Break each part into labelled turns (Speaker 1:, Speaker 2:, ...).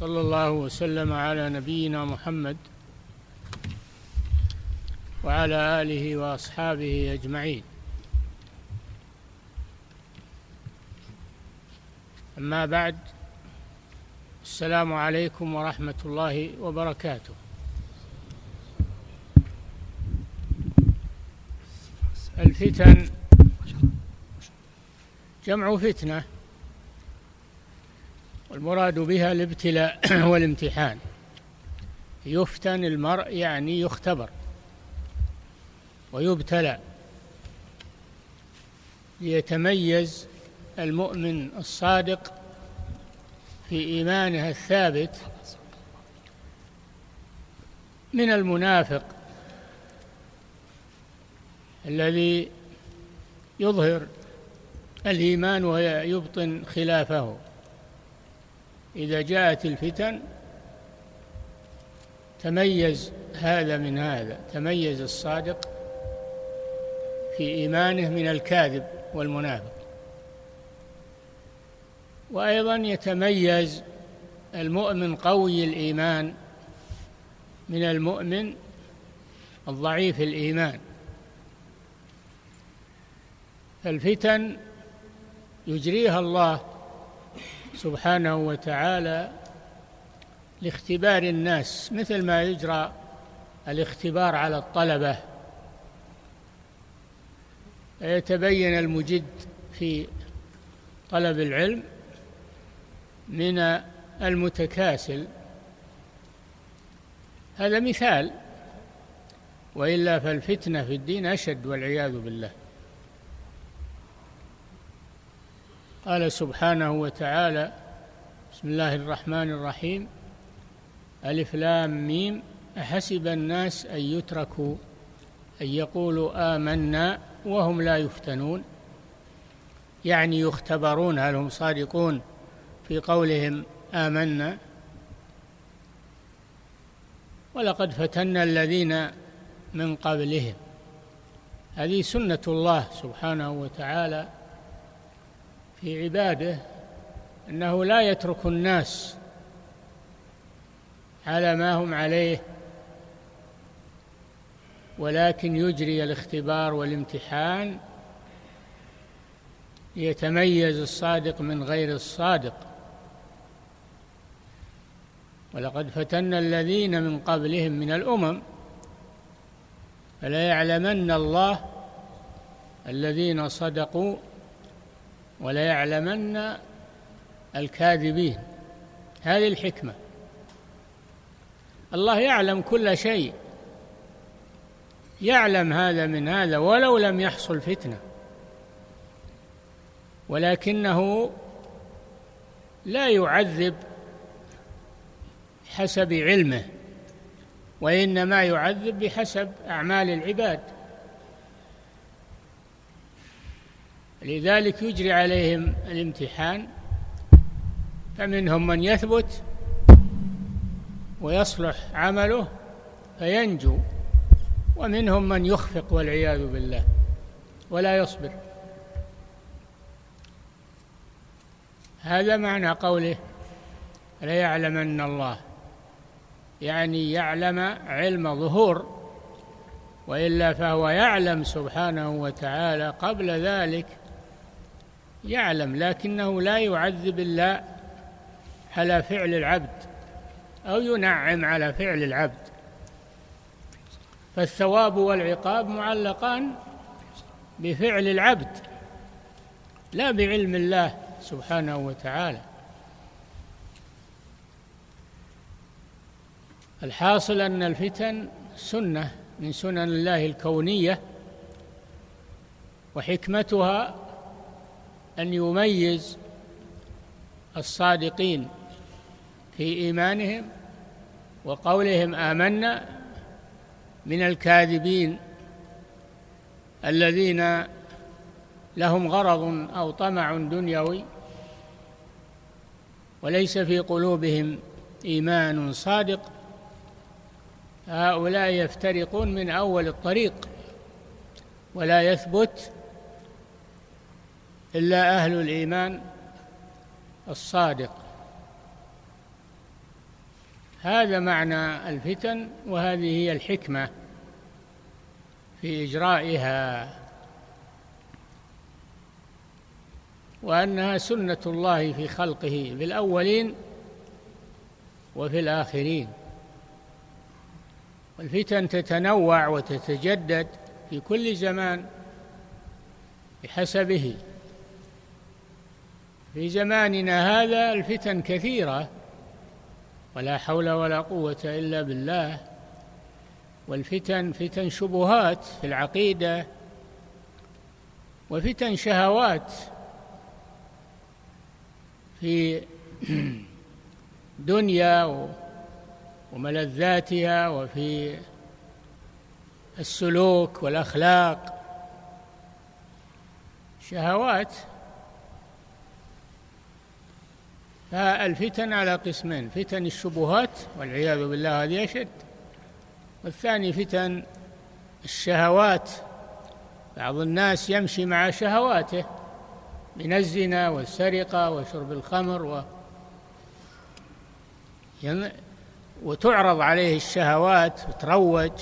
Speaker 1: صلى الله وسلم على نبينا محمد وعلى آله وأصحابه أجمعين. أما بعد السلام عليكم ورحمة الله وبركاته. الفتن جمع فتنة. والمراد بها الابتلاء والامتحان. يفتن المرء يعني يختبر ويبتلى ليتميز المؤمن الصادق في إيمانه الثابت من المنافق الذي يظهر الإيمان ويبطن خلافه. إذا جاءت الفتن تميز هذا من هذا تميز الصادق في إيمانه من الكاذب والمنافق. وأيضا يتميز المؤمن قوي الإيمان من المؤمن الضعيف الإيمان. فالفتن يجريها الله سبحانه وتعالى لاختبار الناس مثل ما يجرى الاختبار على الطلبة. يتبين المجد في طلب العلم من المتكاسل. هذا مثال وإلا فالفتنة في الدين أشد والعياذ بالله. قال سبحانه وتعالى بسم الله الرحمن الرحيم ألف لام ميم أحسب الناس أن يتركوا أن يقولوا آمنا وهم لا يفتنون يعني يختبرون هل هم صادقون في قولهم آمنا ولقد فتنا الذين من قبلهم هذه سنة الله سبحانه وتعالى في عباده أنه لا يترك الناس على ما هم عليه ولكن يجري الاختبار والامتحان ليتميز الصادق من غير الصادق. ولقد فتنا الذين من قبلهم من الأمم فلا يعلمن الله الذين صدقوا وليعلمن الكاذبين. هذه الحكمة. الله يعلم كل شيء. يعلم هذا من هذا ولو لم يحصل فتنة. ولكنه لا يعذب حسب علمه وإنما يعذب بحسب أعمال العباد. لذلك يجري عليهم الامتحان فمنهم من يثبت ويصلح عمله فينجو ومنهم من يخفق والعياذ بالله ولا يصبر. هذا معنى قوله ليعلمن الله. يعني يعلم علم ظهور وإلا فهو يعلم سبحانه وتعالى قبل ذلك يعلم لكنه لا يعذب إلا على فعل العبد أو ينعم على فعل العبد. فالثواب والعقاب معلقان بفعل العبد لا بعلم الله سبحانه وتعالى. الحاصل أن الفتن سنة من سنن الله الكونية وحكمتها أن يميز الصادقين في إيمانهم وقولهم آمنا من الكاذبين الذين لهم غرض أو طمع دنيوي وليس في قلوبهم إيمان صادق هؤلاء يفترقون من أول الطريق ولا يثبت إلا أهل الإيمان الصادق. هذا معنى الفتن وهذه هي الحكمة في إجرائها. وأنها سنة الله في خلقه في الأولين وفي الآخرين. والفتن تتنوع وتتجدد في كل زمان بحسبه. في زماننا هذا الفتن كثيرة ولا حول ولا قوة إلا بالله. والفتن فتن شبهات في العقيدة وفتن شهوات في دنيا وملذاتها وفي السلوك والأخلاق. شهوات فالفتن على قسمين فتن الشبهات والعياذ بالله هذه أشد. والثاني فتن الشهوات بعض الناس يمشي مع شهواته من الزنا والسرقة وشرب الخمر و وتعرض عليه الشهوات وتروج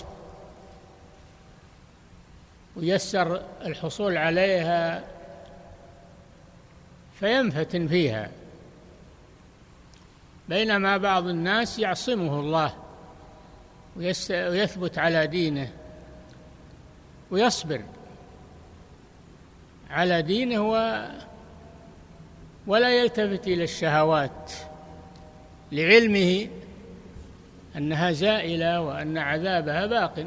Speaker 1: ويسر الحصول عليها فينفتن فيها. بينما بعض الناس يعصمه الله ويثبت على دينه ويصبر على دينه و ولا يلتفت إلى الشهوات لعلمه أنها زائلة وأن عذابها باق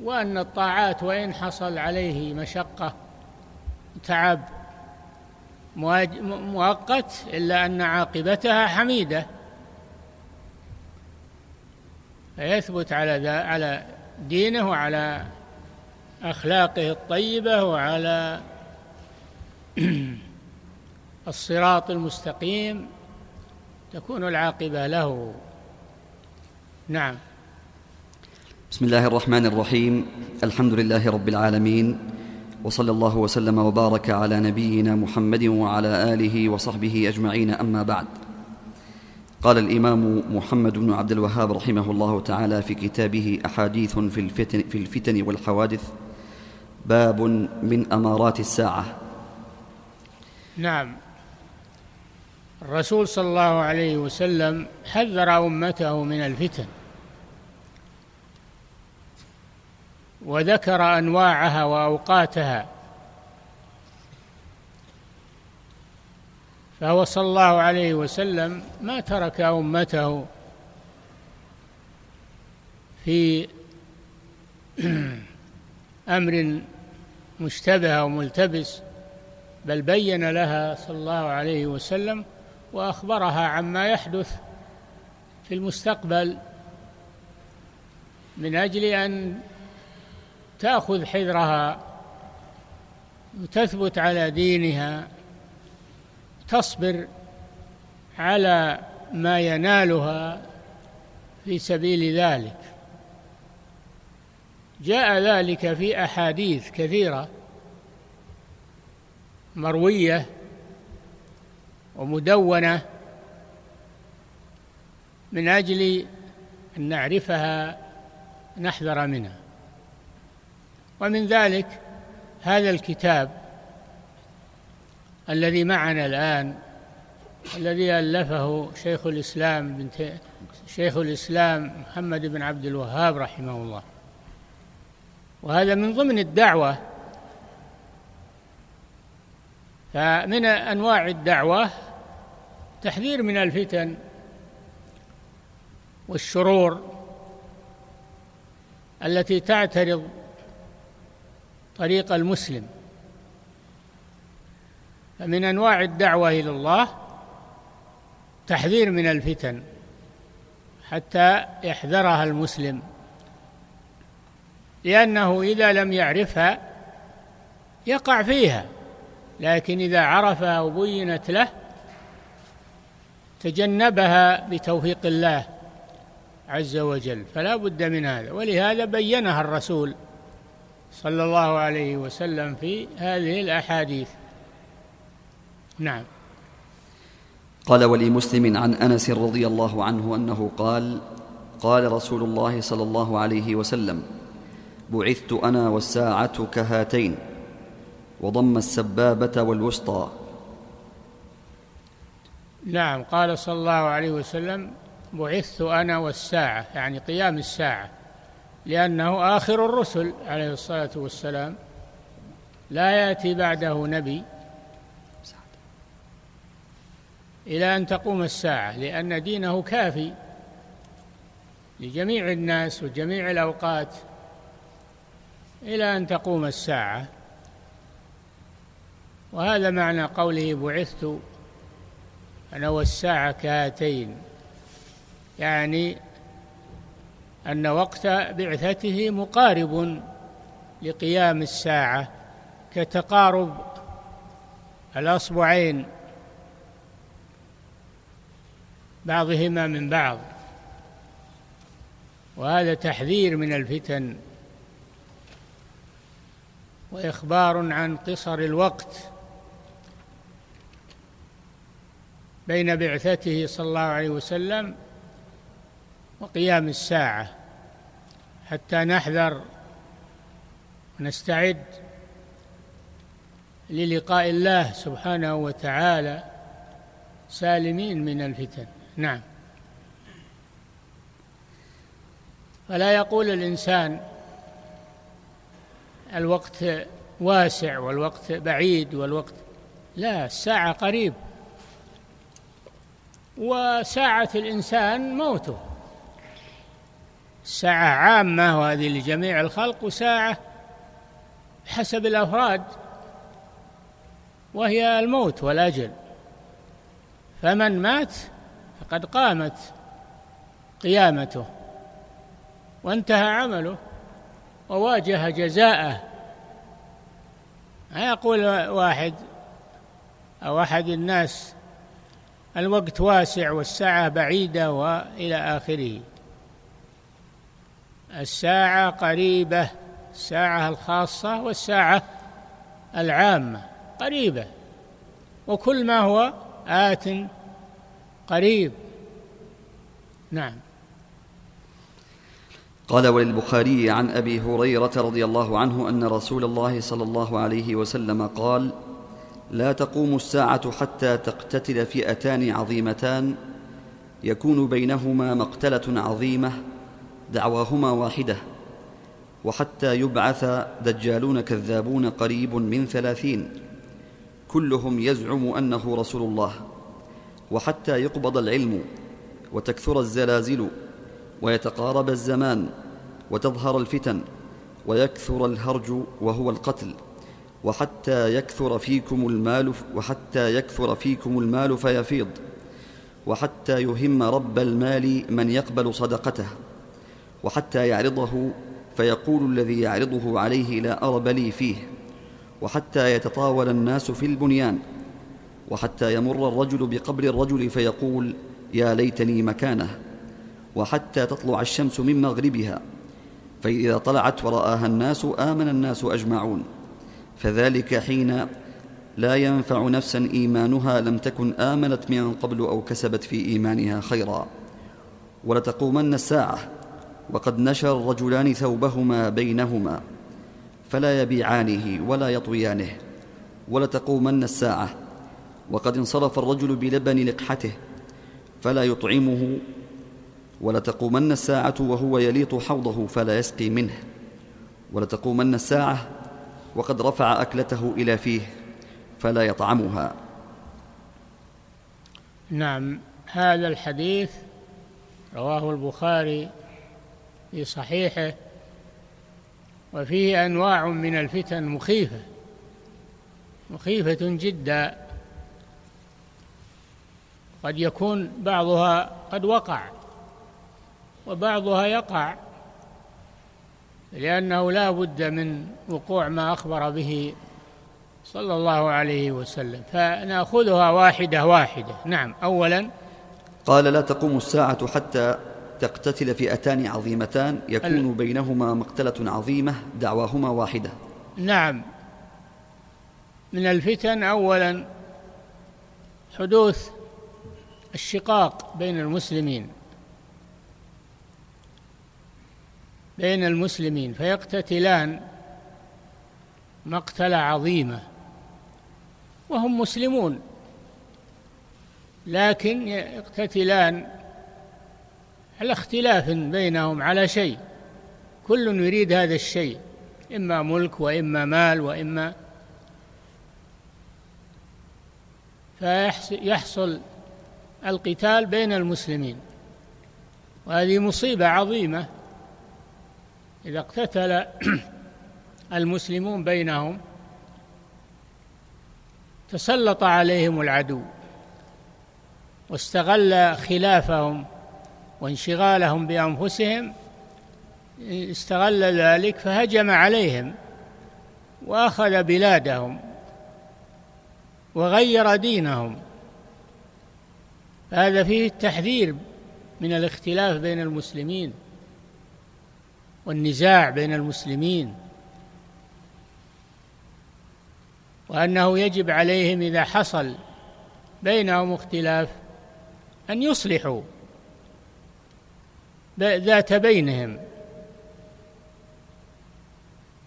Speaker 1: وأن الطاعات وإن حصل عليه مشقة تعب مؤقت إلا أن عاقبتها حميدة. فيثبت على على دينه وعلى أخلاقه الطيبة وعلى الصراط المستقيم تكون العاقبة له. نعم.
Speaker 2: بسم الله الرحمن الرحيم. الحمد لله رب العالمين. وصلى الله وسلم وبارك على نبينا محمد وعلى آله وصحبه أجمعين. أما بعد قال الإمام محمد بن عبد الوهاب رحمه الله تعالى في كتابه أحاديث في الفتن, في الفتن والحوادث باب من أمارات الساعة.
Speaker 1: نعم. الرسول صلى الله عليه وسلم حذر أمته من الفتن. وذكر أنواعها وأوقاتها. فهو صلى الله عليه وسلم ما ترك أمته في أمر مشتبه أو ملتبس بل بين لها صلى الله عليه وسلم وأخبرها عما يحدث في المستقبل من أجل أن تأخذ حذرها وتثبت على دينها تصبر على ما ينالها في سبيل ذلك. جاء ذلك في أحاديث كثيرة مروية ومدونة من أجل أن نعرفها نحذر منها. ومن ذلك هذا الكتاب الذي معنا الآن الذي ألفه شيخ الإسلام بنت شيخ الإسلام محمد بن عبد الوهاب رحمه الله. وهذا من ضمن الدعوة فمن أنواع الدعوة تحذير من الفتن والشرور التي تعترض طريق المسلم. فمن أنواع الدعوة إلى الله تحذير من الفتن حتى يحذرها المسلم لأنه إذا لم يعرفها يقع فيها لكن إذا عرفها وبينت له تجنبها بتوفيق الله عز وجل فلا بد من هذا. ولهذا بينها الرسول صلى الله عليه وسلم في هذه الأحاديث. نعم.
Speaker 2: قال ولمسلم عن أنس رضي الله عنه أنه قال قال رسول الله صلى الله عليه وسلم بعثت أنا والساعة كهاتين وضم السبابة والوسطى.
Speaker 1: نعم. قال صلى الله عليه وسلم بعثت أنا والساعة. يعني قيام الساعة. لأنه آخر الرسل عليه الصلاة والسلام. لا يأتي بعده نبي. إلى أن تقوم الساعة لأن دينه كافي لجميع الناس وجميع الأوقات. إلى أن تقوم الساعة. وهذا معنى قوله بعثت أنا والساعة كهاتين يعني أن وقت بعثته مقارب لقيام الساعة كتقارب الأصبعين بعضهما من بعض. وهذا تحذير من الفتن وإخبار عن قصر الوقت بين بعثته صلى الله عليه وسلم وقيام الساعة. حتى نحذر ونستعد للقاء الله سبحانه وتعالى سالمين من الفتن. نعم. فلا يقول الإنسان الوقت واسع والوقت بعيد والوقت لا الساعة قريب. وساعة الإنسان موته. ساعة عامة وهذه لجميع الخلق وساعة حسب الأفراد وهي الموت والأجل. فمن مات فقد قامت قيامته وانتهى عمله وواجه جزاءه. ما يقول واحد أو أحد الناس الوقت واسع والساعة بعيدة وإلى آخره. الساعة قريبة الساعة الخاصة والساعة العامة قريبة. وكل ما هو آت قريب. نعم.
Speaker 2: قال وللبخاري عن أبي هريرة رضي الله عنه أن رسول الله صلى الله عليه وسلم قال لا تقوم الساعة حتى تقتتل فئتان عظيمتان يكون بينهما مقتلة عظيمة دعواهما واحدة وحتى يبعث دجالون كذابون قريب من ثلاثين كلهم يزعم أنه رسول الله وحتى يقبض العلم وتكثر الزلازل ويتقارب الزمان وتظهر الفتن ويكثر الهرج وهو القتل وحتى يكثر فيكم المال وحتى يكثر فيكم المال فيفيض وحتى يهم رب المال من يقبل صدقته. وحتى يعرضه فيقول الذي يعرضه عليه لا أرب لي فيه. وحتى يتطاول الناس في البنيان. وحتى يمر الرجل بقبر الرجل فيقول يا ليتني مكانه. وحتى تطلع الشمس من مغربها. فإذا طلعت ورآها الناس آمن الناس أجمعون. فذلك حين لا ينفع نفسا إيمانها لم تكن آمنت من قبل أو كسبت في إيمانها خيرا. ولتقومن الساعة. وقد نشر الرجلان ثوبهما بينهما فلا يبيعانه ولا يطويانه ولتقومن الساعة. وقد انصرف الرجل بلبن لقحته فلا يطعمه ولتقومن الساعة وهو يليط حوضه فلا يسقي منه ولتقومن الساعة وقد رفع أكلته إلى فيه فلا يطعمها.
Speaker 1: نعم هذا الحديث رواه البخاري في صحيحه وفيه أنواع من الفتن مخيفة مخيفة جدا. قد يكون بعضها قد وقع وبعضها يقع لأنه لا بد من وقوع ما أخبر به صلى الله عليه وسلم. فنأخذها واحدة واحدة. نعم أولا
Speaker 2: قال لا تقوم الساعة حتى تقتتل فئتان عظيمتان يكون. بينهما مقتلة عظيمة دعواهما واحدة.
Speaker 1: نعم. من الفتن أولا حدوث الشقاق بين المسلمين. بين المسلمين فيقتتلان مقتلة عظيمة وهم مسلمون. لكن يقتتلان على اختلاف بينهم على شيء. كل يريد هذا الشيء إما ملك وإما مال وإما فيحصل القتال بين المسلمين. وهذه مصيبة عظيمة. إذا اقتتل المسلمون بينهم تسلط عليهم العدو واستغل خلافهم وانشغالهم بأنفسهم استغل ذلك فهجم عليهم وأخذ بلادهم وغير دينهم. هذا فيه التحذير من الاختلاف بين المسلمين والنزاع بين المسلمين وأنه يجب عليهم إذا حصل بينهم اختلاف أن يصلحوا ذات بينهم.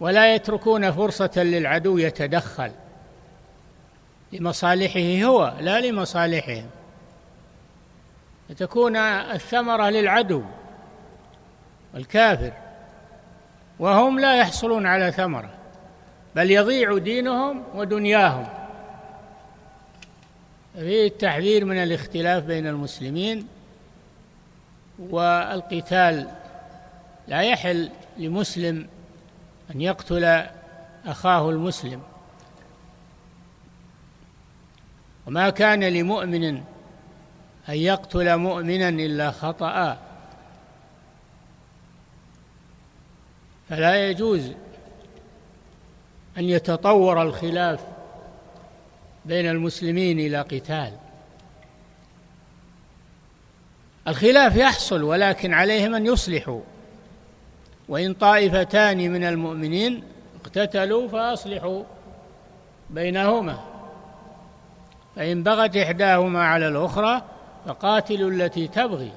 Speaker 1: ولا يتركون فرصة للعدو يتدخل. لمصالحه هو لا لمصالحهم فتكون الثمرة للعدو الكافر وهم لا يحصلون على ثمرة بل يضيع دينهم ودنياهم. فيه التحذير من الاختلاف بين المسلمين. والقتال لا يحل لمسلم أن يقتل أخاه المسلم. وما كان لمؤمن أن يقتل مؤمنا إلا خطأ. فلا يجوز أن يتطور الخلاف بين المسلمين إلى قتال. الخلاف يحصل ولكن عليهم ان يصلحوا وإن طائفتان من المؤمنين اقتتلوا فأصلحوا بينهما. فإن بغت إحداهما على الأخرى فقاتلوا التي تبغي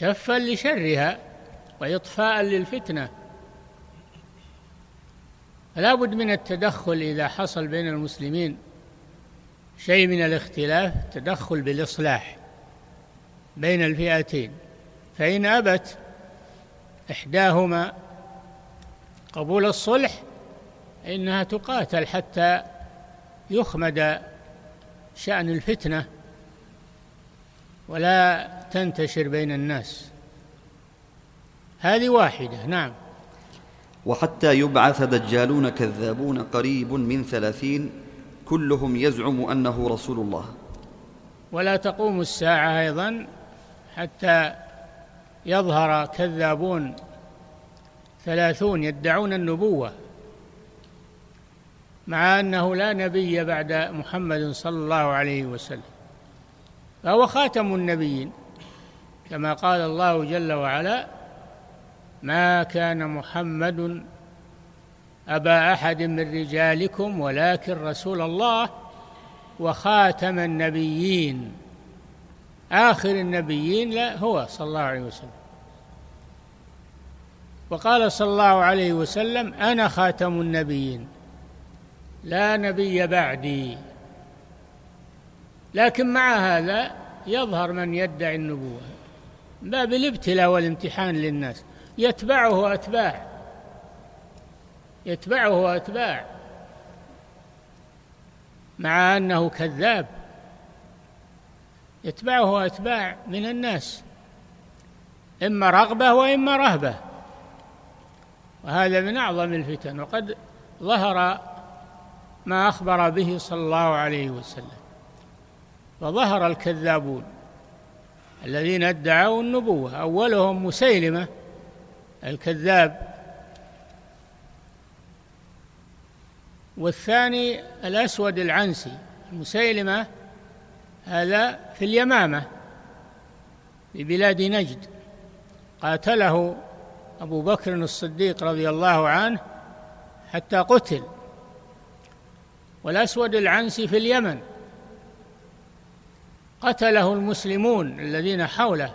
Speaker 1: كفا لشرها وإطفاء للفتنة. فلا بد من التدخل إذا حصل بين المسلمين شيء من الاختلاف تدخل بالإصلاح. بين الفئتين فإن أبت إحداهما قبول الصلح إنها تقاتل حتى يخمد شأن الفتنة ولا تنتشر بين الناس. هذه واحدة نعم.
Speaker 2: وحتى يبعث دجالون كذابون قريب من ثلاثين كلهم يزعم أنه رسول الله.
Speaker 1: ولا تقوم الساعة أيضا حتى يظهر كذابون ثلاثون يدعون النبوة مع أنه لا نبي بعد محمد صلى الله عليه وسلم فهو خاتم النبيين. كما قال الله جل وعلا ما كان محمد أبا أحد من رجالكم ولكن رسول الله وخاتم النبيين. آخر النبيين لا هو صلى الله عليه وسلم. وقال صلى الله عليه وسلم أنا خاتم النبيين لا نبي بعدي. لكن مع هذا يظهر من يدعي النبوة. باب الابتلاء والامتحان للناس. يتبعه أتباع. يتبعه أتباع. مع أنه كذاب. يتبعه أتباع من الناس إما رغبة وإما رهبة. وهذا من أعظم الفتن وقد ظهر ما أخبر به صلى الله عليه وسلم وظهر الكذابون الذين ادعوا النبوة أولهم مسيلمة الكذاب. والثاني الأسود العنسي المسيلمة هذا في اليمامة في بلاد نجد. قاتله أبو بكر الصديق رضي الله عنه حتى قتل. والأسود العنسي في اليمن. قتله المسلمون الذين حوله.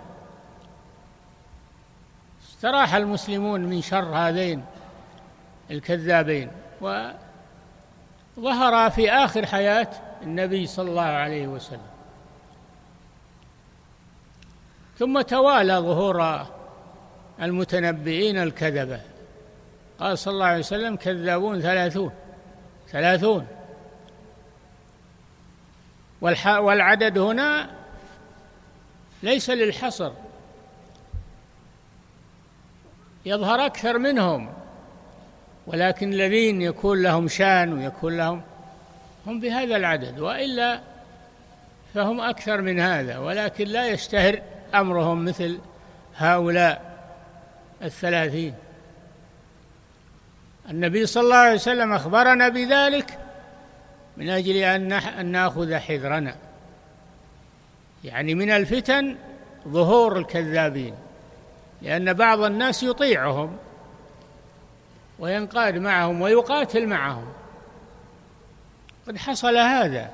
Speaker 1: استراح المسلمون من شر هذين الكذابين وظهر في آخر حياة النبي صلى الله عليه وسلم. ثم توالى ظهور المتنبئين الكذبة. قال صلى الله عليه وسلم كذابون ثلاثون ثلاثون. والعدد هنا ليس للحصر. يظهر أكثر منهم ولكن الذين يكون لهم شأن ويكون لهم هم بهذا العدد وإلا فهم أكثر من هذا ولكن لا يشتهر أمرهم مثل هؤلاء الثلاثين. النبي صلى الله عليه وسلم أخبرنا بذلك من أجل أن نأخذ حذرنا. يعني من الفتن ظهور الكذابين لأن بعض الناس يطيعهم وينقاد معهم ويقاتل معهم. قد حصل هذا.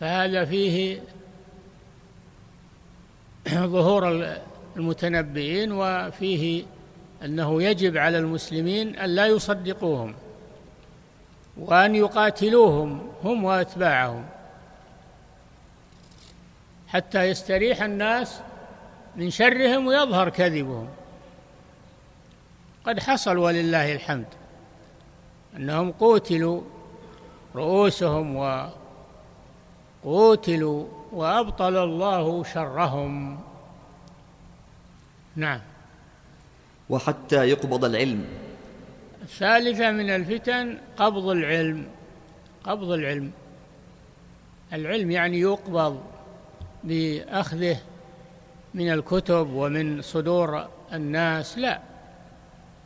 Speaker 1: فهذا فيه ظهور المتنبئين وفيه أنه يجب على المسلمين أن لا يصدقوهم وأن يقاتلوهم هم وأتباعهم حتى يستريح الناس من شرهم ويظهر كذبهم. قد حصل ولله الحمد أنهم قوتلوا رؤوسهم وقوتلوا وأبطل الله شرهم. نعم.
Speaker 2: وحتى يقبض العلم.
Speaker 1: الثالثه من الفتن قبض العلم. قبض العلم. العلم يعني يقبض بأخذه من الكتب ومن صدور الناس. لا.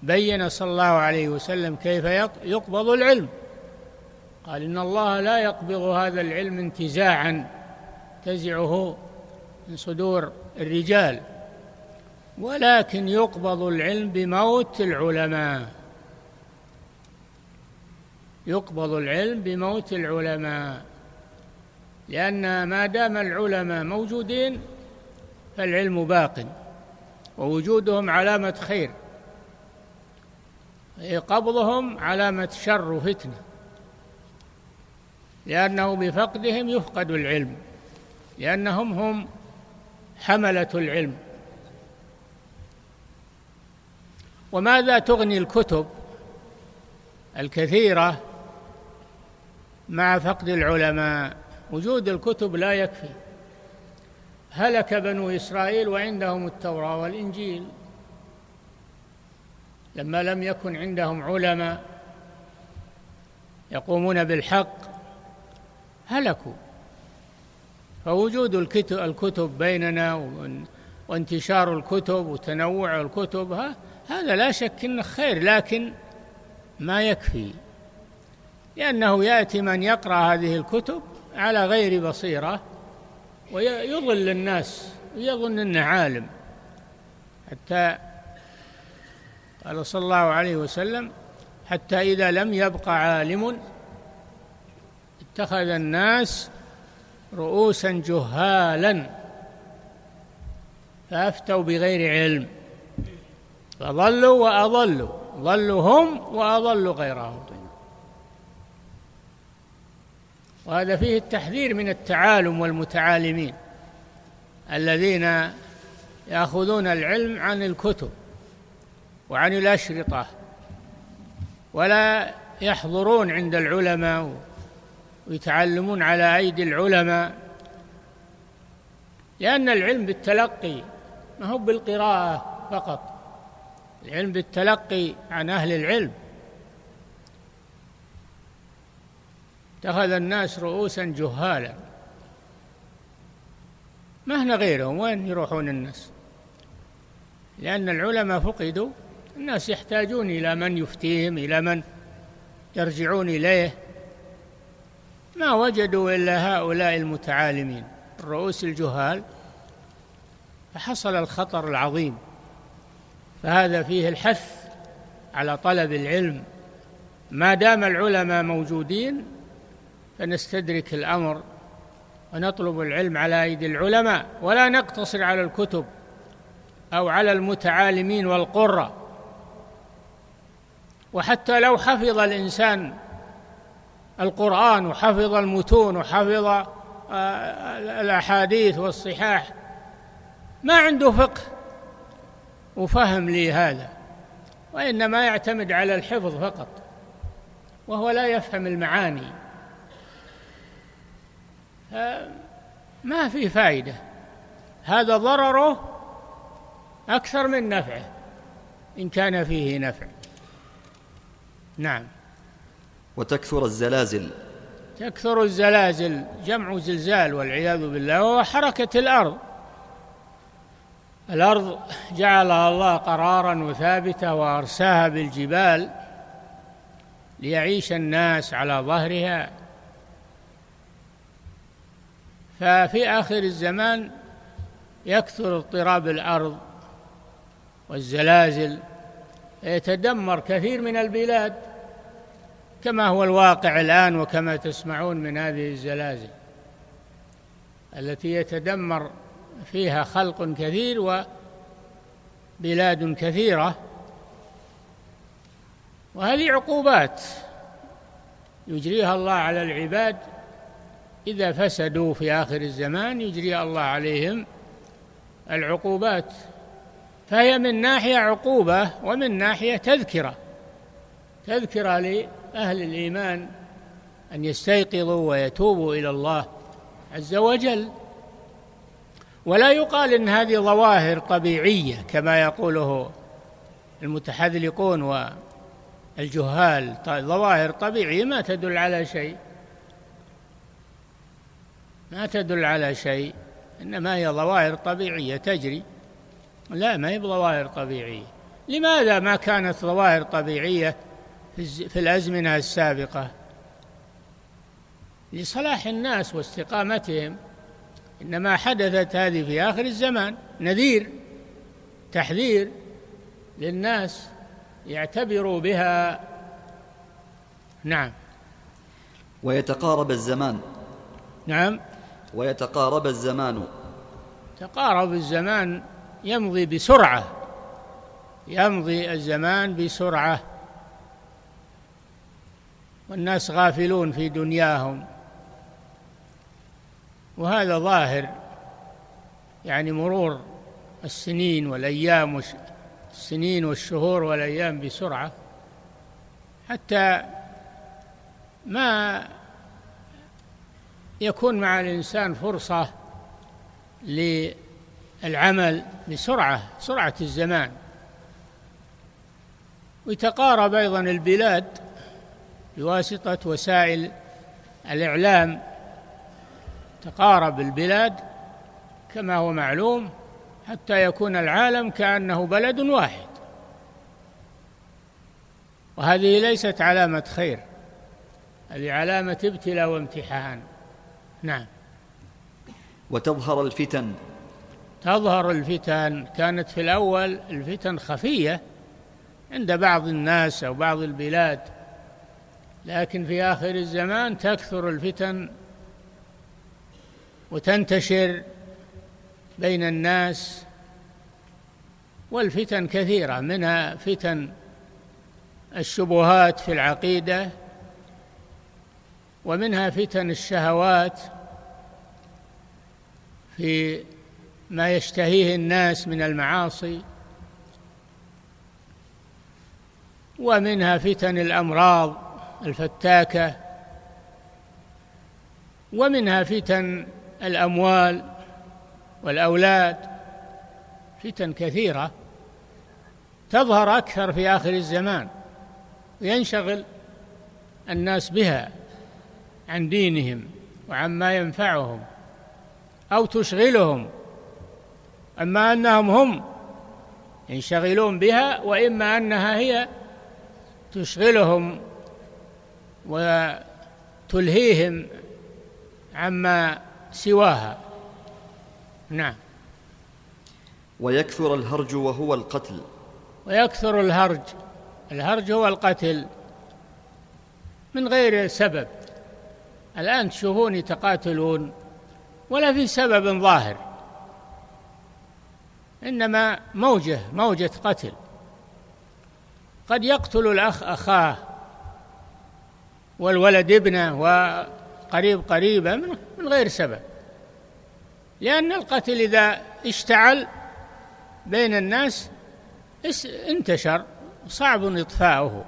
Speaker 1: بين صلى الله عليه وسلم كيف يقبض العلم. قال إن الله لا يقبض هذا العلم انتزاعا. تزعه من صدور الرجال ولكن يقبض العلم بموت العلماء. يقبض العلم بموت العلماء. لأن ما دام العلماء موجودين فالعلم باق ووجودهم علامة خير قبضهم علامة شر وفتنة. لأنه بفقدهم يفقد العلم. لأنهم هم حملة العلم. وماذا تغني الكتب الكثيرة مع فقد العلماء؟ وجود الكتب لا يكفي. هلك بنو إسرائيل وعندهم التوراة والإنجيل. لما لم يكن عندهم علماء يقومون بالحق هلكوا. فوجود الكتب بيننا وانتشار الكتب وتنوع الكتب هذا لا شك إنه خير لكن ما يكفي. لأنه يأتي من يقرأ هذه الكتب على غير بصيرة ويضل الناس ويظن إنه عالم. حتى قال صلى الله عليه وسلم حتى إذا لم يبق عالم اتخذ الناس رؤوسا جهالا. فأفتوا بغير علم. فضلوا وأضلوا. ضلوا هم وأضلوا غيرهم. وهذا فيه التحذير من التعالم والمتعالمين الذين يأخذون العلم عن الكتب وعن الأشرطة ولا يحضرون عند العلماء ويتعلمون على أيدي العلماء لأن العلم بالتلقي ما هو بالقراءة فقط العلم بالتلقي عن أهل العلم. اتخذ الناس رؤوسا جهالا. ما هنا غيرهم؟ وين يروحون الناس؟ لأن العلماء فقدوا الناس يحتاجون إلى من يفتيهم إلى من يرجعون إليه. ما وجدوا إلا هؤلاء المتعالمين الرؤوس الجهال فحصل الخطر العظيم. فهذا فيه الحث على طلب العلم. ما دام العلماء موجودين فنستدرك الأمر ونطلب العلم على أيدي العلماء. ولا نقتصر على الكتب أو على المتعالمين والقراء وحتى لو حفظ الإنسان القرآن وحفظ المتون وحفظ آه، الأحاديث والصحاح. ما عنده فقه وفهم لهذا وإنما يعتمد على الحفظ فقط وهو لا يفهم المعاني. ما في فائده هذا ضرره أكثر من نفعه إن كان فيه نفع. نعم.
Speaker 2: وتكثر الزلازل.
Speaker 1: تكثر الزلازل جمع زلزال والعياذ بالله وهو حركة الأرض. الأرض جعلها الله قرارا وثابته وأرساها بالجبال ليعيش الناس على ظهرها. ففي آخر الزمان يكثر اضطراب الأرض والزلازل يتدمر كثير من البلاد. كما هو الواقع الآن وكما تسمعون من هذه الزلازل التي يتدمر فيها خلق كثير وبلاد كثيرة وهذه عقوبات يجريها الله على العباد. إذا فسدوا في آخر الزمان يجري الله عليهم العقوبات فهي من ناحية عقوبة ومن ناحية تذكرة تذكرة لأهل الإيمان أن يستيقظوا ويتوبوا إلى الله عز وجل. ولا يقال إن هذه ظواهر طبيعية كما يقوله المتحذلقون والجهال. ظواهر طبيعية ما تدل على شيء ما تدل على شيء إنما هي ظواهر طبيعية تجري. لا ما هي بظواهر طبيعية. لماذا ما كانت ظواهر طبيعية في الأزمنة السابقة. لصلاح الناس واستقامتهم إنما حدثت هذه في آخر الزمان. نذير تحذير للناس يعتبروا بها. نعم.
Speaker 2: ويتقارب الزمان.
Speaker 1: نعم.
Speaker 2: ويتقارب الزمان.
Speaker 1: تقارب الزمان يمضي بسرعة. يمضي الزمان بسرعة. والناس غافلون في دنياهم. وهذا ظاهر يعني مرور السنين والأيام السنين والشهور والأيام بسرعة حتى ما يكون مع الإنسان فرصة للعمل بسرعة سرعة الزمان. ويتقارب أيضا البلاد بواسطة وسائل الإعلام تقارب البلاد كما هو معلوم حتى يكون العالم كأنه بلد واحد. وهذه ليست علامة خير هذه علامة ابتلاء وامتحان. نعم.
Speaker 2: وتظهر الفتن.
Speaker 1: تظهر الفتن كانت في الأول الفتن خفية عند بعض الناس أو بعض البلاد. لكن في آخر الزمان تكثر الفتن وتنتشر بين الناس والفتن كثيرة منها فتن الشبهات في العقيدة ومنها فتن الشهوات في ما يشتهيه الناس من المعاصي ومنها فتن الأمراض الفتاكة ومنها فتن الأموال والأولاد فتن كثيرة تظهر أكثر في آخر الزمان وينشغل الناس بها عن دينهم وعما ينفعهم أو تشغلهم أما أنهم هم ينشغلون بها وإما أنها هي تشغلهم وتلهيهم عما سواها. نعم.
Speaker 2: ويكثر الهرج وهو القتل.
Speaker 1: ويكثر الهرج. الهرج هو القتل. من غير سبب. الآن تشوفون يتقاتلون ولا في سبب ظاهر. إنما موجة موجة قتل. قد يقتل الأخ أخاه. والولد ابنه وقريب قريبه من غير سبب. لأن القتل إذا اشتعل بين الناس انتشر صعب إطفاؤه.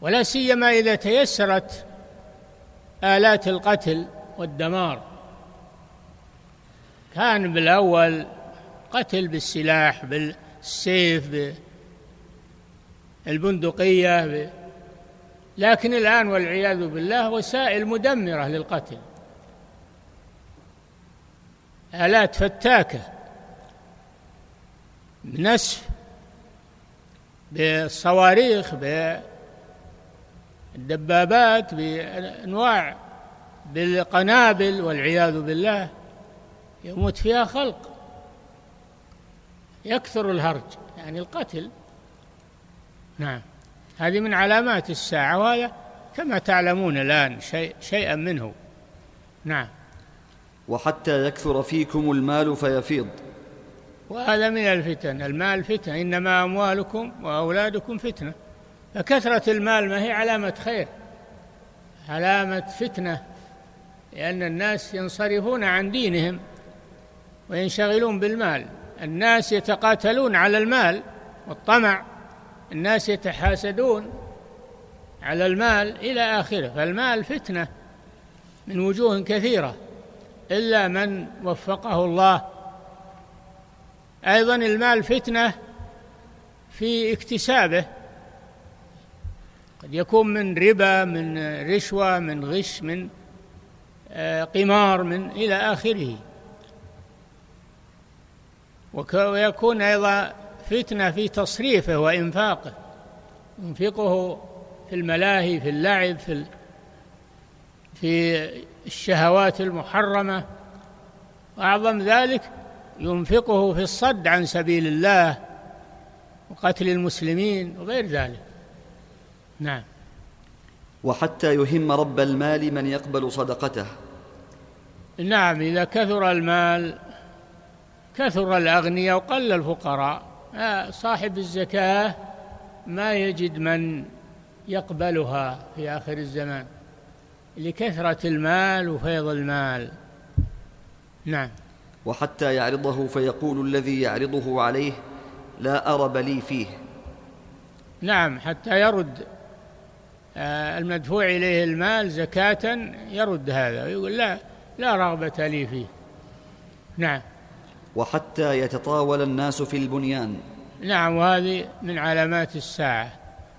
Speaker 1: ولا سيما إذا تيسرت آلات القتل والدمار. كان بالأول قتل بالسلاح بالسيف بالبندقيه لكن الآن والعياذ بالله وسائل مدمرة للقتل. آلات فتاكة بنسف بالصواريخ بالدبابات بأنواع بالقنابل والعياذ بالله يموت فيها خلق. يكثر الهرج. يعني القتل نعم. هذه من علامات الساعة وهذا كما تعلمون الآن شيء شيئا منه. نعم.
Speaker 2: وحتى يكثر فيكم المال فيفيض.
Speaker 1: وهذا من الفتن. المال فتنة. إنما أموالكم وأولادكم فتنة. فكثرة المال ما هي علامة خير؟ علامة فتنة لأن الناس ينصرفون عن دينهم وينشغلون بالمال. الناس يتقاتلون على المال والطمع. الناس يتحاسدون على المال إلى آخره فالمال فتنة من وجوه كثيرة إلا من وفقه الله. أيضا المال فتنة في اكتسابه قد يكون من ربا من رشوة من غش من آه، قمار من إلى آخره. ويكون أيضا فتنة في تصريفه وإنفاقه. ينفقه في الملاهي في اللعب في في الشهوات المحرمة. وأعظم ذلك ينفقه في الصد عن سبيل الله وقتل المسلمين وغير ذلك. نعم.
Speaker 2: وحتى يهم رب المال من يقبل صدقته.
Speaker 1: نعم إذا كثر المال كثر الأغنياء وقل الفقراء. صاحب الزكاة ما يجد من يقبلها في آخر الزمان لكثرة المال وفيض المال. نعم.
Speaker 2: وحتى يعرضه فيقول الذي يعرضه عليه لا أرب لي فيه.
Speaker 1: نعم حتى يرد. آه، المدفوع إليه المال زكاة يرد هذا ويقول لا لا رغبة لي فيه. نعم.
Speaker 2: وحتى يتطاول الناس في البنيان.
Speaker 1: نعم وهذه من علامات الساعة.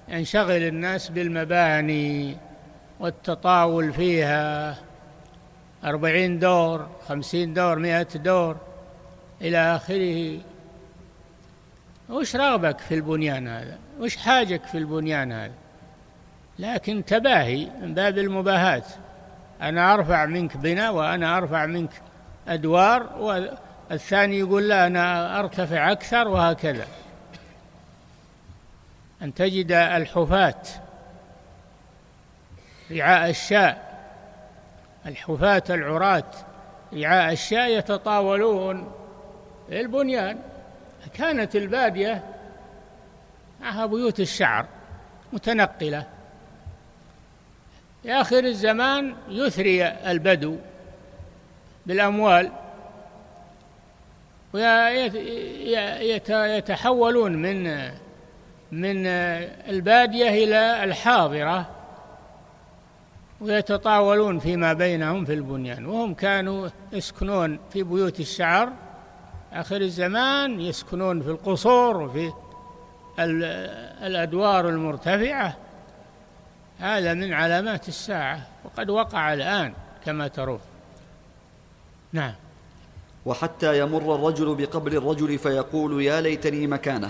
Speaker 1: ينشغل الناس بالمباني والتطاول فيها. أربعين دور خمسين دور مئة دور إلى آخره. وش رغبك في البنيان هذا؟ وش حاجك في البنيان هذا؟ لكن تباهي من باب المباهاة. أنا أرفع منك بنا وأنا أرفع منك أدوار الثاني يقول لا أنا أرتفع أكثر وهكذا. أن تجد الحفاة رعاء الشاء الحفاة العراة رعاء الشاء يتطاولون البنيان كانت البادية معها بيوت الشعر متنقلة. في آخر الزمان يثري البدو بالأموال. ويتحولون من من البادية إلى الحاضرة ويتطاولون فيما بينهم في البنيان. وهم كانوا يسكنون في بيوت الشعر. آخر الزمان يسكنون في القصور وفي الأدوار المرتفعة. هذا من علامات الساعة وقد وقع الآن كما ترون. نعم.
Speaker 2: وحتى يمر الرجل بقبر الرجل فيقول يا ليتني مكانه.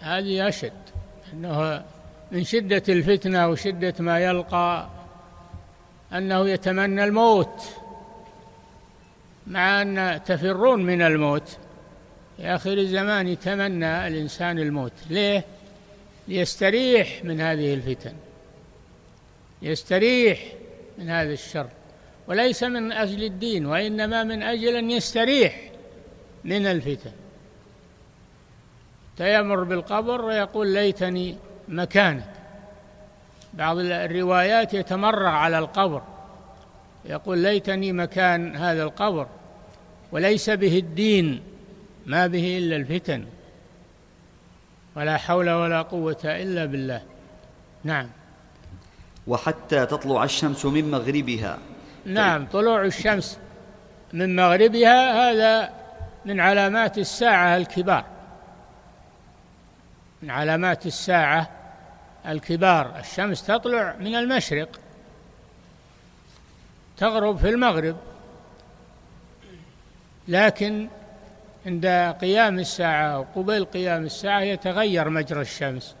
Speaker 1: هذه أشد أنه من شدة الفتنة وشدة ما يلقى أنه يتمنى الموت مع أن تفرون من الموت. في آخر الزمان يتمنى الإنسان الموت. ليه؟ ليستريح من هذه الفتن يستريح من هذا الشر. وليس من أجل الدين وإنما من أجل أن يستريح من الفتن. تيمر بالقبر ويقول ليتني مكانك. بعض الروايات يتمرغ على القبر. يقول ليتني مكان هذا القبر وليس به الدين ما به إلا الفتن. ولا حول ولا قوة إلا بالله. نعم.
Speaker 2: وحتى تطلع الشمس من مغربها.
Speaker 1: نعم طلوع الشمس من مغربها هذا من علامات الساعة الكبار. من علامات الساعة الكبار. الشمس تطلع من المشرق تغرب في المغرب. لكن عند قيام الساعة أو قبيل قيام الساعة يتغير مجرى الشمس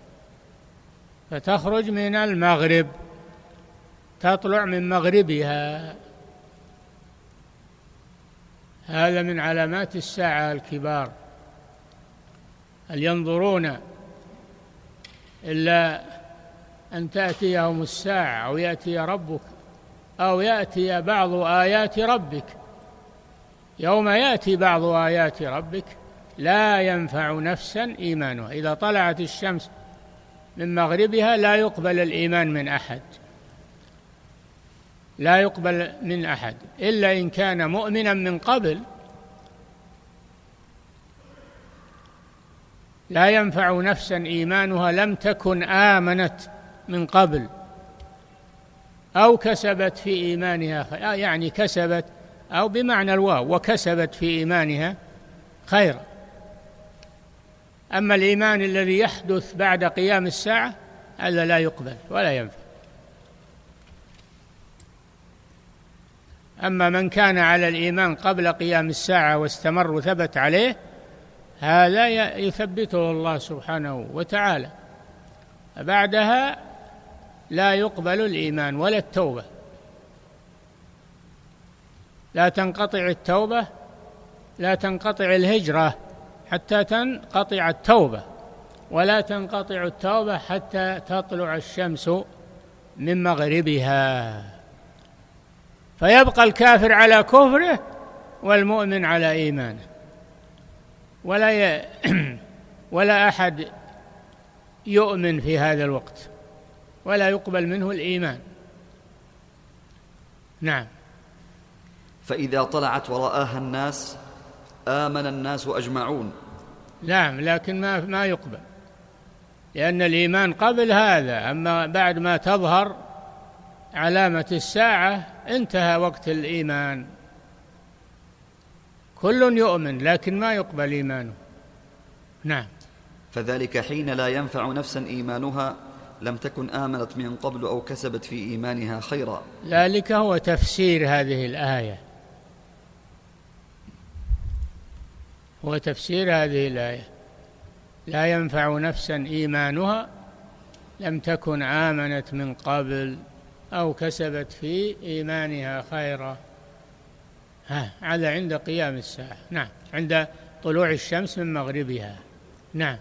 Speaker 1: فتخرج من المغرب. تطلع من مغربها. هذا من علامات الساعة الكبار. هل ينظرون إلا أن تأتيهم الساعة أو يأتي ربك أو يأتي بعض آيات ربك؟ يوم يأتي بعض آيات ربك لا ينفع نفسا إيمانها. إذا طلعت الشمس من مغربها لا يقبل الإيمان من أحد. لا يقبل من أحد إلا إن كان مؤمنا من قبل لا ينفع نفسا إيمانها لم تكن آمنت من قبل أو كسبت في إيمانها يعني كسبت أو بمعنى الواو وكسبت في إيمانها خيرا. أما الإيمان الذي يحدث بعد قيام الساعة هذا لا يقبل ولا ينفع. أما من كان على الإيمان قبل قيام الساعة واستمر وثبت عليه هذا يثبته الله سبحانه وتعالى. بعدها لا يقبل الإيمان ولا التوبة. لا تنقطع التوبة لا تنقطع الهجرة حتى تنقطع التوبة ولا تنقطع التوبة حتى تطلع الشمس من مغربها. فيبقى الكافر على كفره والمؤمن على إيمانه. ولا ي... ولا أحد يؤمن في هذا الوقت ولا يقبل منه الإيمان. نعم.
Speaker 2: فإذا طلعت ورآها الناس آمن الناس أجمعون.
Speaker 1: نعم لكن ما ما يقبل لأن الإيمان قبل هذا. أما بعد ما تظهر علامة الساعة انتهى وقت الإيمان. كل يؤمن لكن ما يقبل إيمانه. نعم.
Speaker 2: فذلك حين لا ينفع نفسا إيمانها لم تكن آمنت من قبل أو كسبت في إيمانها خيرا.
Speaker 1: ذلك هو تفسير هذه الآية. هو تفسير هذه الآية. لا ينفع نفسا إيمانها لم تكن آمنت من قبل أو كسبت في إيمانها خيرا. ها هذا عند قيام الساعة. نعم عند طلوع الشمس من مغربها. نعم.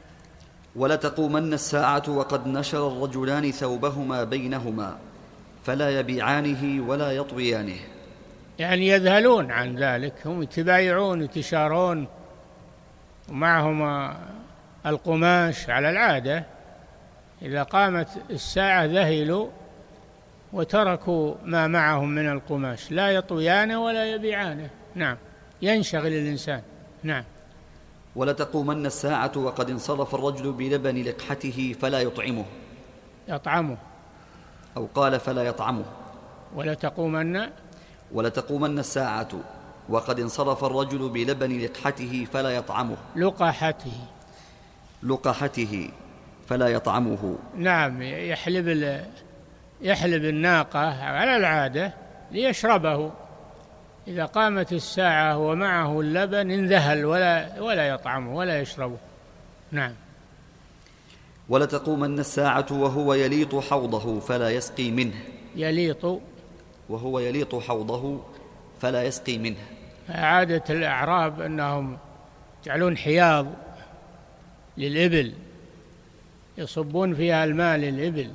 Speaker 2: ولتقومن الساعة وقد نشر الرجلان ثوبهما بينهما فلا يبيعانه ولا يطويانه.
Speaker 1: يعني يذهلون عن ذلك هم يتبايعون يتشارون ومعهم القماش على العادة. إذا قامت الساعة ذهلوا وتركوا ما معهم من القماش. لا يطويانه ولا يبيعانه نعم. ينشغل الإنسان. نعم.
Speaker 2: ولتقومن الساعة وقد انصرف الرجل بلبن لقحته فلا يطعمه.
Speaker 1: يطعمه.
Speaker 2: أو قال فلا يطعمه.
Speaker 1: ولتقومن
Speaker 2: ولتقومن الساعة وقد انصرف الرجل بلبن لقحته فلا يطعمه.
Speaker 1: لقحته.
Speaker 2: لقحته فلا يطعمه.
Speaker 1: نعم. يحلب يحلب الناقة على العادة ليشربه. إذا قامت الساعة ومعه اللبن انذهل ولا ولا يطعمه ولا يشربه. نعم.
Speaker 2: ولتقومن الساعة وهو يليط حوضه فلا يسقي منه.
Speaker 1: يليط.
Speaker 2: وهو يليط حوضه فلا يسقي منه.
Speaker 1: عادة الأعراب أنهم يجعلون حياض للإبل يصبون فيها الماء للإبل.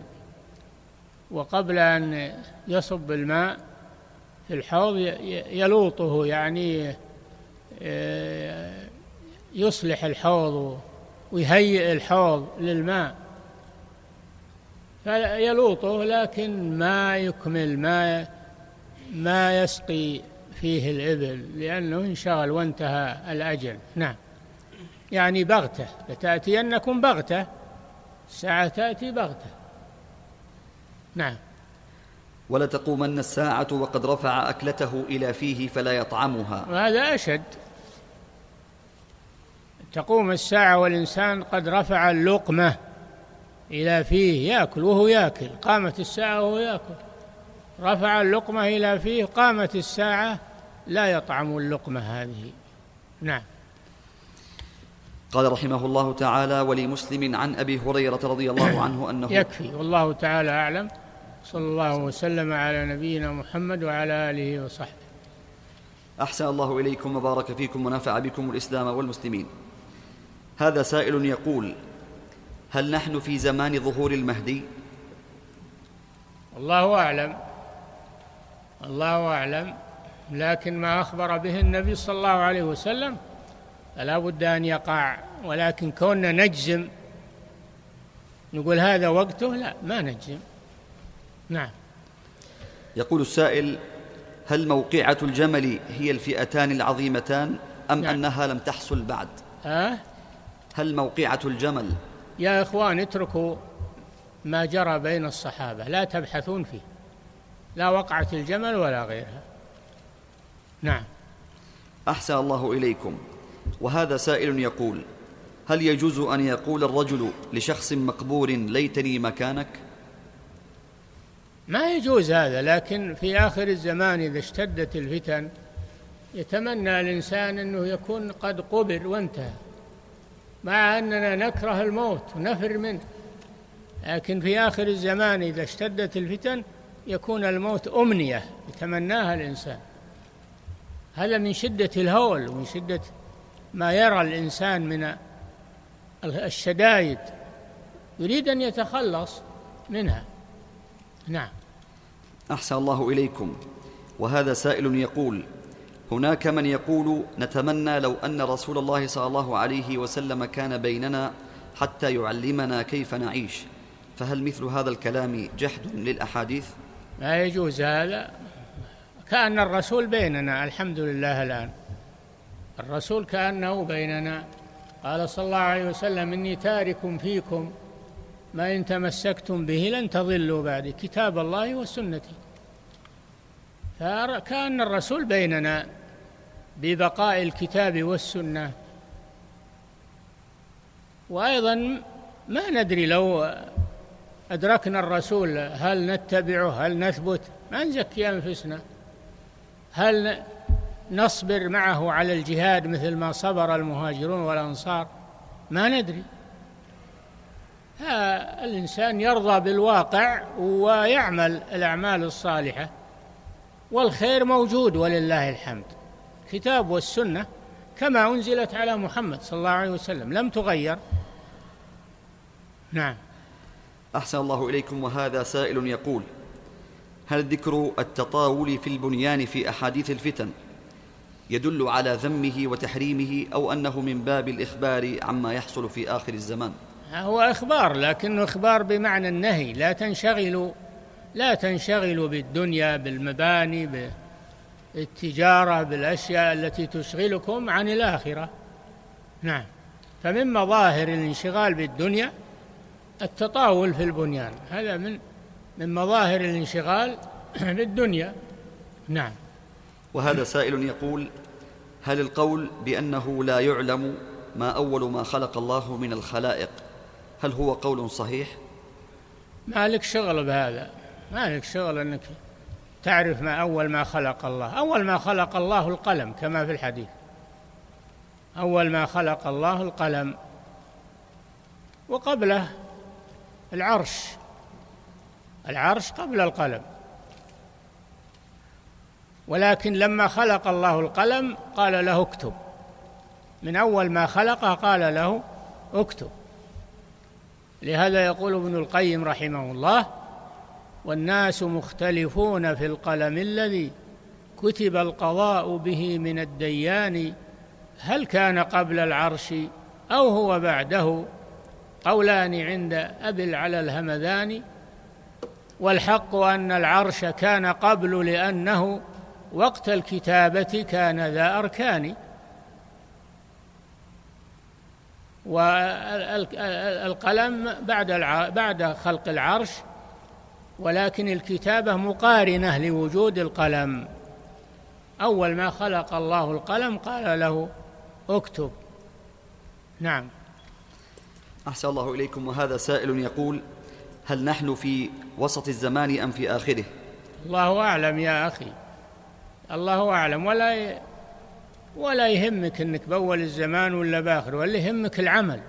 Speaker 1: وقبل أن يصب الماء في الحوض يلوطه يعني آه، يصلح الحوض ويهيئ الحوض للماء. فيلوطه لكن ما يكمل ما ما يسقي فيه الإبل لأنه انشغل وانتهى الأجل. نعم. يعني بغتة لتأتينكم بغتة الساعة تأتي بغتة. نعم.
Speaker 2: ولتقومن الساعة وقد رفع أكلته إلى فيه فلا يطعمها.
Speaker 1: وهذا أشد. تقوم الساعة والإنسان قد رفع اللقمة إلى فيه يأكل وهو يأكل. قامت الساعة وهو يأكل. رفع اللقمة إلى فيه قامت الساعة لا يطعم اللقمة هذه. نعم.
Speaker 2: قال رحمه الله تعالى ولمسلم عن أبي هريرة رضي الله عنه أنه
Speaker 1: يكفي. والله تعالى أعلم. صلى الله وسلم على نبينا محمد وعلى آله وصحبه.
Speaker 2: أحسن الله إليكم وبارك فيكم ونفع بكم الإسلام والمسلمين. هذا سائل يقول هل نحن في زمان ظهور المهدي؟
Speaker 1: الله أعلم الله أعلم لكن ما أخبر به النبي صلى الله عليه وسلم فلا بد أن يقع ولكن كوننا نجزم نقول هذا وقته لا ما نجزم. نعم.
Speaker 2: يقول السائل هل موقعة الجمل هي الفئتان العظيمتان أم نعم. أنها لم تحصل بعد؟
Speaker 1: أه؟
Speaker 2: هل موقعة الجمل؟
Speaker 1: يا إخوان اتركوا ما جرى بين الصحابة لا تبحثون فيه. لا وقعة الجمل ولا غيرها. نعم.
Speaker 2: أحسن الله إليكم. وهذا سائل يقول هل يجوز أن يقول الرجل لشخص مقبور ليتني مكانك
Speaker 1: ما يجوز هذا لكن في آخر الزمان إذا اشتدت الفتن يتمنى الإنسان أنه يكون قد قبر وانتهى مع أننا نكره الموت ونفر منه. لكن في آخر الزمان إذا اشتدت الفتن يكون الموت أمنية يتمناها الإنسان. هذا من شدة الهول ومن شدة ما يرى الإنسان من الشدائد. يريد أن يتخلص منها. نعم.
Speaker 2: أحسن الله إليكم. وهذا سائل يقول هناك من يقول نتمنى لو أن رسول الله صلى الله عليه وسلم كان بيننا حتى يعلمنا كيف نعيش. فهل مثل هذا الكلام جحد للأحاديث؟
Speaker 1: لا يجوز هذا. كأن الرسول بيننا الحمد لله الآن. الرسول كأنه بيننا. قال صلى الله عليه وسلم إني تارك فيكم ما إن تمسكتم به لن تضلوا بعد كتاب الله وسنتي. فكأن الرسول بيننا ببقاء الكتاب والسنة. وأيضا ما ندري لو أدركنا الرسول هل نتبعه هل نثبت ما نزكي أنفسنا. هل نصبر معه على الجهاد مثل ما صبر المهاجرون والأنصار؟ ما ندري. الإنسان يرضى بالواقع ويعمل الأعمال الصالحة. والخير موجود ولله الحمد. الكتاب والسنة كما أنزلت على محمد صلى الله عليه وسلم. لم تغير. نعم.
Speaker 2: أحسن الله إليكم وهذا سائل يقول هل ذكر التطاول في البنيان في أحاديث الفتن يدل على ذمه وتحريمه أو أنه من باب الإخبار عما يحصل في آخر الزمان؟
Speaker 1: هو إخبار لكنه إخبار بمعنى النهي لا تنشغلوا. لا تنشغلوا بالدنيا بالمباني بالتجارة بالأشياء التي تشغلكم عن الآخرة. نعم. فمن مظاهر الانشغال بالدنيا التطاول في البنيان. هذا من من مظاهر الانشغال بالدنيا. نعم.
Speaker 2: وهذا سائل يقول هل القول بأنه لا يعلم ما أول ما خلق الله من الخلائق هل هو قول صحيح؟
Speaker 1: ما لك شغل بهذا؟ ما لك شغل أنك تعرف ما أول ما خلق الله. أول ما خلق الله القلم كما في الحديث. أول ما خلق الله القلم. وقبله العرش. العرش قبل القلم. ولكن لما خلق الله القلم قال له اكتب. من أول ما خلقه قال له اكتب. لهذا يقول ابن القيم رحمه الله والناس مختلفون في القلم الذي كتب القضاء به من الديان هل كان قبل العرش أو هو بعده؟ قولان عند أبي على الهمذان والحق أن العرش كان قبل لأنه وقت الكتابة كان ذا أركان. والقلم بعد بعد خلق العرش ولكن الكتابة مقارنة لوجود القلم. أول ما خلق الله القلم قال له اكتب. نعم.
Speaker 2: أحسن الله إليكم وهذا سائل يقول هل نحن في وسط الزمان أم في آخره؟
Speaker 1: الله أعلم يا أخي. الله أعلم. ولا ولا يهمك إنك بأول الزمان ولا باخر ولا يهمك العمل.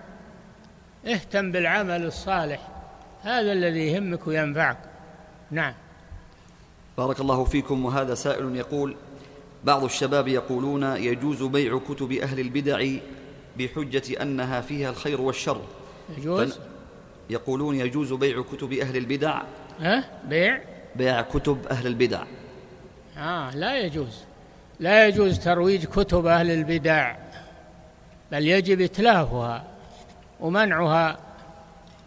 Speaker 1: اهتم بالعمل الصالح. هذا الذي يهمك وينفعك. نعم.
Speaker 2: بارك الله فيكم وهذا سائل يقول بعض الشباب يقولون يجوز بيع كتب أهل البدع بحجة أنها فيها الخير والشر.
Speaker 1: يجوز؟
Speaker 2: يقولون يجوز بيع كتب أهل البدع؟
Speaker 1: ها؟ بيع؟
Speaker 2: بيع كتب أهل البدع.
Speaker 1: آه لا يجوز. لا يجوز ترويج كتب أهل البدع بل يجب إتلافها ومنعها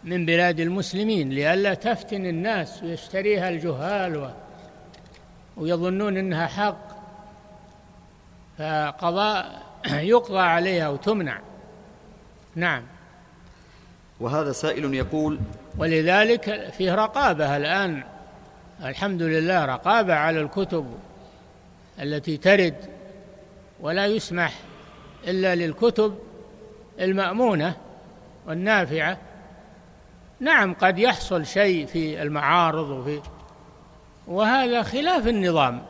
Speaker 1: من بلاد المسلمين لئلا تفتن الناس ويشتريها الجهال ويظنون إنها حق فقضاء يقضى عليها وتمنع. نعم.
Speaker 2: وهذا سائل يقول
Speaker 1: ولذلك فيه رقابة الآن الحمد لله رقابة على الكتب التي ترد ولا يسمح إلا للكتب المأمونة والنافعة نعم قد يحصل شيء في المعارض وفي وهذا خلاف النظام.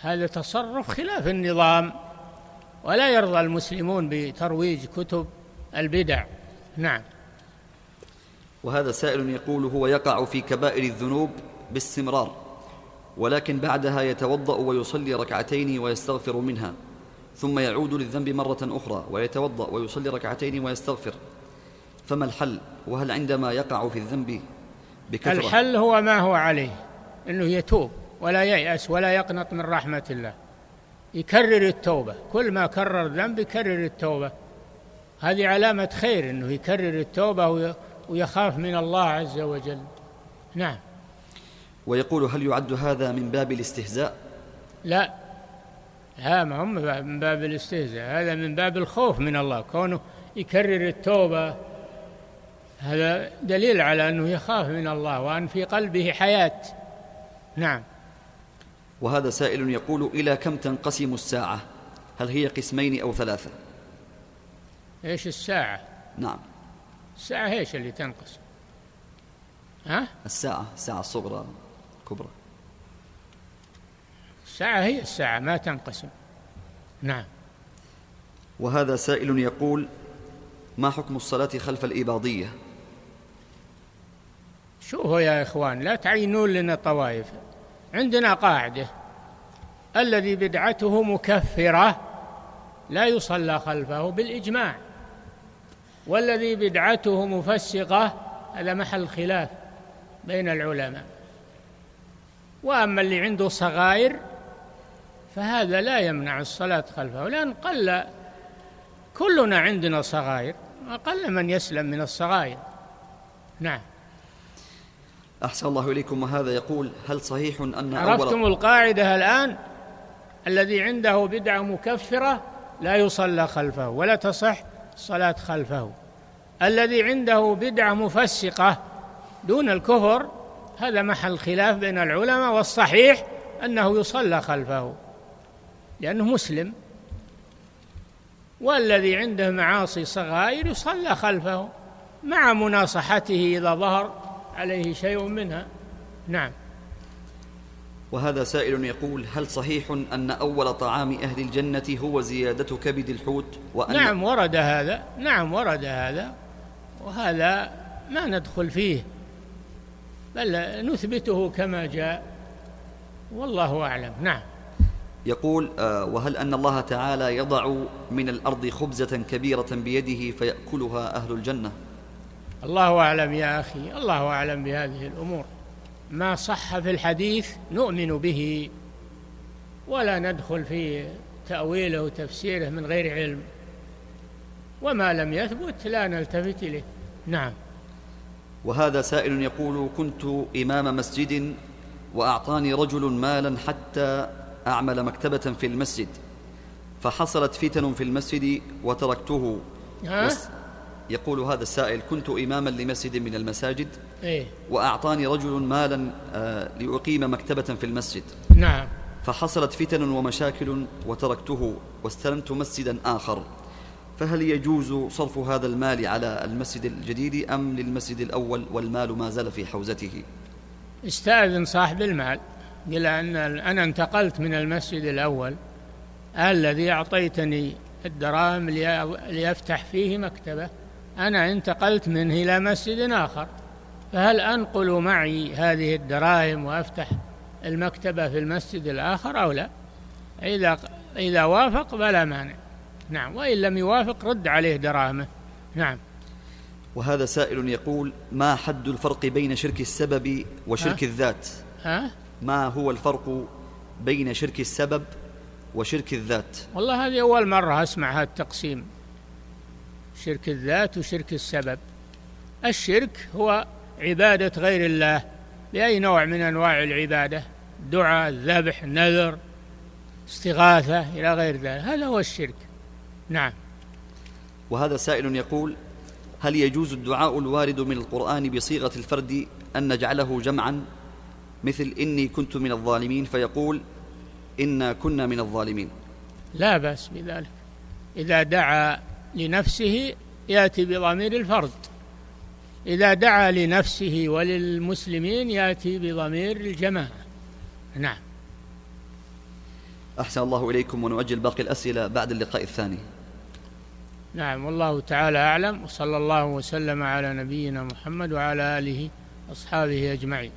Speaker 1: هذا تصرف خلاف النظام ولا يرضى المسلمون بترويج كتب البدع. نعم.
Speaker 2: وهذا سائل يقول هو يقع في كبائر الذنوب باستمرار ولكن بعدها يتوضأ ويصلي ركعتين ويستغفر منها ثم يعود للذنب مرة أخرى ويتوضأ ويصلي ركعتين ويستغفر. فما الحل؟ وهل عندما يقع في الذنب
Speaker 1: بكثرة؟ الحل هو ما هو عليه أنه يتوب ولا ييأس ولا يقنط من رحمة الله. يكرر التوبة كل ما كرر ذنب يكرر التوبة. هذه علامة خير أنه يكرر التوبة ويخاف من الله عز وجل. نعم.
Speaker 2: ويقول هل يعد هذا من باب الاستهزاء؟
Speaker 1: لا. لا ما هم من باب الاستهزاء هذا من باب الخوف من الله كونه يكرر التوبة هذا دليل على أنه يخاف من الله وأن في قلبه حياة. نعم.
Speaker 2: وهذا سائل يقول إلى كم تنقسم الساعة؟ هل هي قسمين أو ثلاثة؟
Speaker 1: إيش الساعة؟
Speaker 2: نعم.
Speaker 1: الساعة إيش اللي تنقسم؟ ها؟
Speaker 2: الساعة الساعة الصغرى الكبرى.
Speaker 1: الساعة هي الساعة ما تنقسم. نعم.
Speaker 2: وهذا سائل يقول ما حكم الصلاة خلف الإباضية؟
Speaker 1: شوفوا يا إخوان؟ لا تعينون لنا طوائف. عندنا قاعدة. الذي بدعته مكفرة لا يصلى خلفه بالإجماع. والذي بدعته مفسقة هذا محل خلاف بين العلماء. وأما اللي عنده صغائر فهذا لا يمنع الصلاة خلفه. لأن قل كلنا عندنا صغائر أقل من يسلم من الصغائر. نعم.
Speaker 2: أحسن الله إليكم. وهذا يقول هل صحيح أن
Speaker 1: عرفتم أول... القاعدة الآن؟ الذي عنده بدعة مكفرة لا يصلى خلفه ولا تصح الصلاة خلفه. الذي عنده بدعة مفسقة دون الكفر هذا محل خلاف بين العلماء والصحيح أنه يصلى خلفه لأنه مسلم. والذي عنده معاصي صغائر يصلى خلفه مع مناصحته إذا ظهر عليه شيء منها. نعم.
Speaker 2: وهذا سائل يقول هل صحيح أن أول طعام أهل الجنة هو زيادة كبد الحوت؟
Speaker 1: وأن نعم ورد هذا. نعم ورد هذا. وهذا ما ندخل فيه. بل نثبته كما جاء. والله أعلم. نعم.
Speaker 2: يقول آه، وهل أن الله تعالى يضع من الأرض خبزة كبيرة بيده فيأكلها أهل الجنة؟
Speaker 1: الله أعلم يا أخي الله أعلم بهذه الأمور. ما صح في الحديث نؤمن به. ولا ندخل في تأويله وتفسيره من غير علم. وما لم يثبت لا نلتفت إليه. نعم.
Speaker 2: وهذا سائل يقول كنت إمام مسجد وأعطاني رجل مالا حتى أعمل مكتبة في المسجد فحصلت فتن في المسجد وتركته.
Speaker 1: ها؟
Speaker 2: يقول هذا السائل كنت إماما لمسجد من المساجد
Speaker 1: إيه؟
Speaker 2: وأعطاني رجل مالا آه، لأقيم مكتبة في المسجد.
Speaker 1: نعم.
Speaker 2: فحصلت فتن ومشاكل وتركته واستلمت مسجدا آخر. فهل يجوز صرف هذا المال على المسجد الجديد أم للمسجد الأول والمال ما زال في حوزته؟
Speaker 1: استأذن صاحب المال قل أن أنا انتقلت من المسجد الأول الذي أعطيتني الدراهم ليفتح فيه مكتبة. أنا انتقلت منه إلى مسجد آخر فهل أنقل معي هذه الدراهم وأفتح المكتبة في المسجد الآخر أو لا؟ إذا إذا وافق فلا مانع. نعم وإن لم يوافق رد عليه دراهمه. نعم.
Speaker 2: وهذا سائل يقول ما حد الفرق بين شرك السبب وشرك ها؟ الذات؟
Speaker 1: ها؟
Speaker 2: ما هو الفرق بين شرك السبب وشرك الذات؟
Speaker 1: والله هذه أول مرة أسمع هذا التقسيم. شرك الذات وشرك السبب. الشرك هو عبادة غير الله بأي نوع من أنواع العبادة دعاء الذبح النذر استغاثة إلى غير ذلك. هذا هو الشرك. نعم.
Speaker 2: وهذا سائل يقول هل يجوز الدعاء الوارد من القرآن بصيغة الفرد أن نجعله جمعا؟ مثل إني كنت من الظالمين. فيقول إنا كنا من الظالمين.
Speaker 1: لا بأس بذلك. إذا دعا لنفسه يأتي بضمير الفرد إذا دعا لنفسه وللمسلمين يأتي بضمير الجماعة. نعم.
Speaker 2: أحسن الله إليكم ونؤجل باقي الأسئلة بعد اللقاء الثاني.
Speaker 1: نعم والله تعالى أعلم وصلى الله وسلم على نبينا محمد وعلى آله أصحابه أجمعين.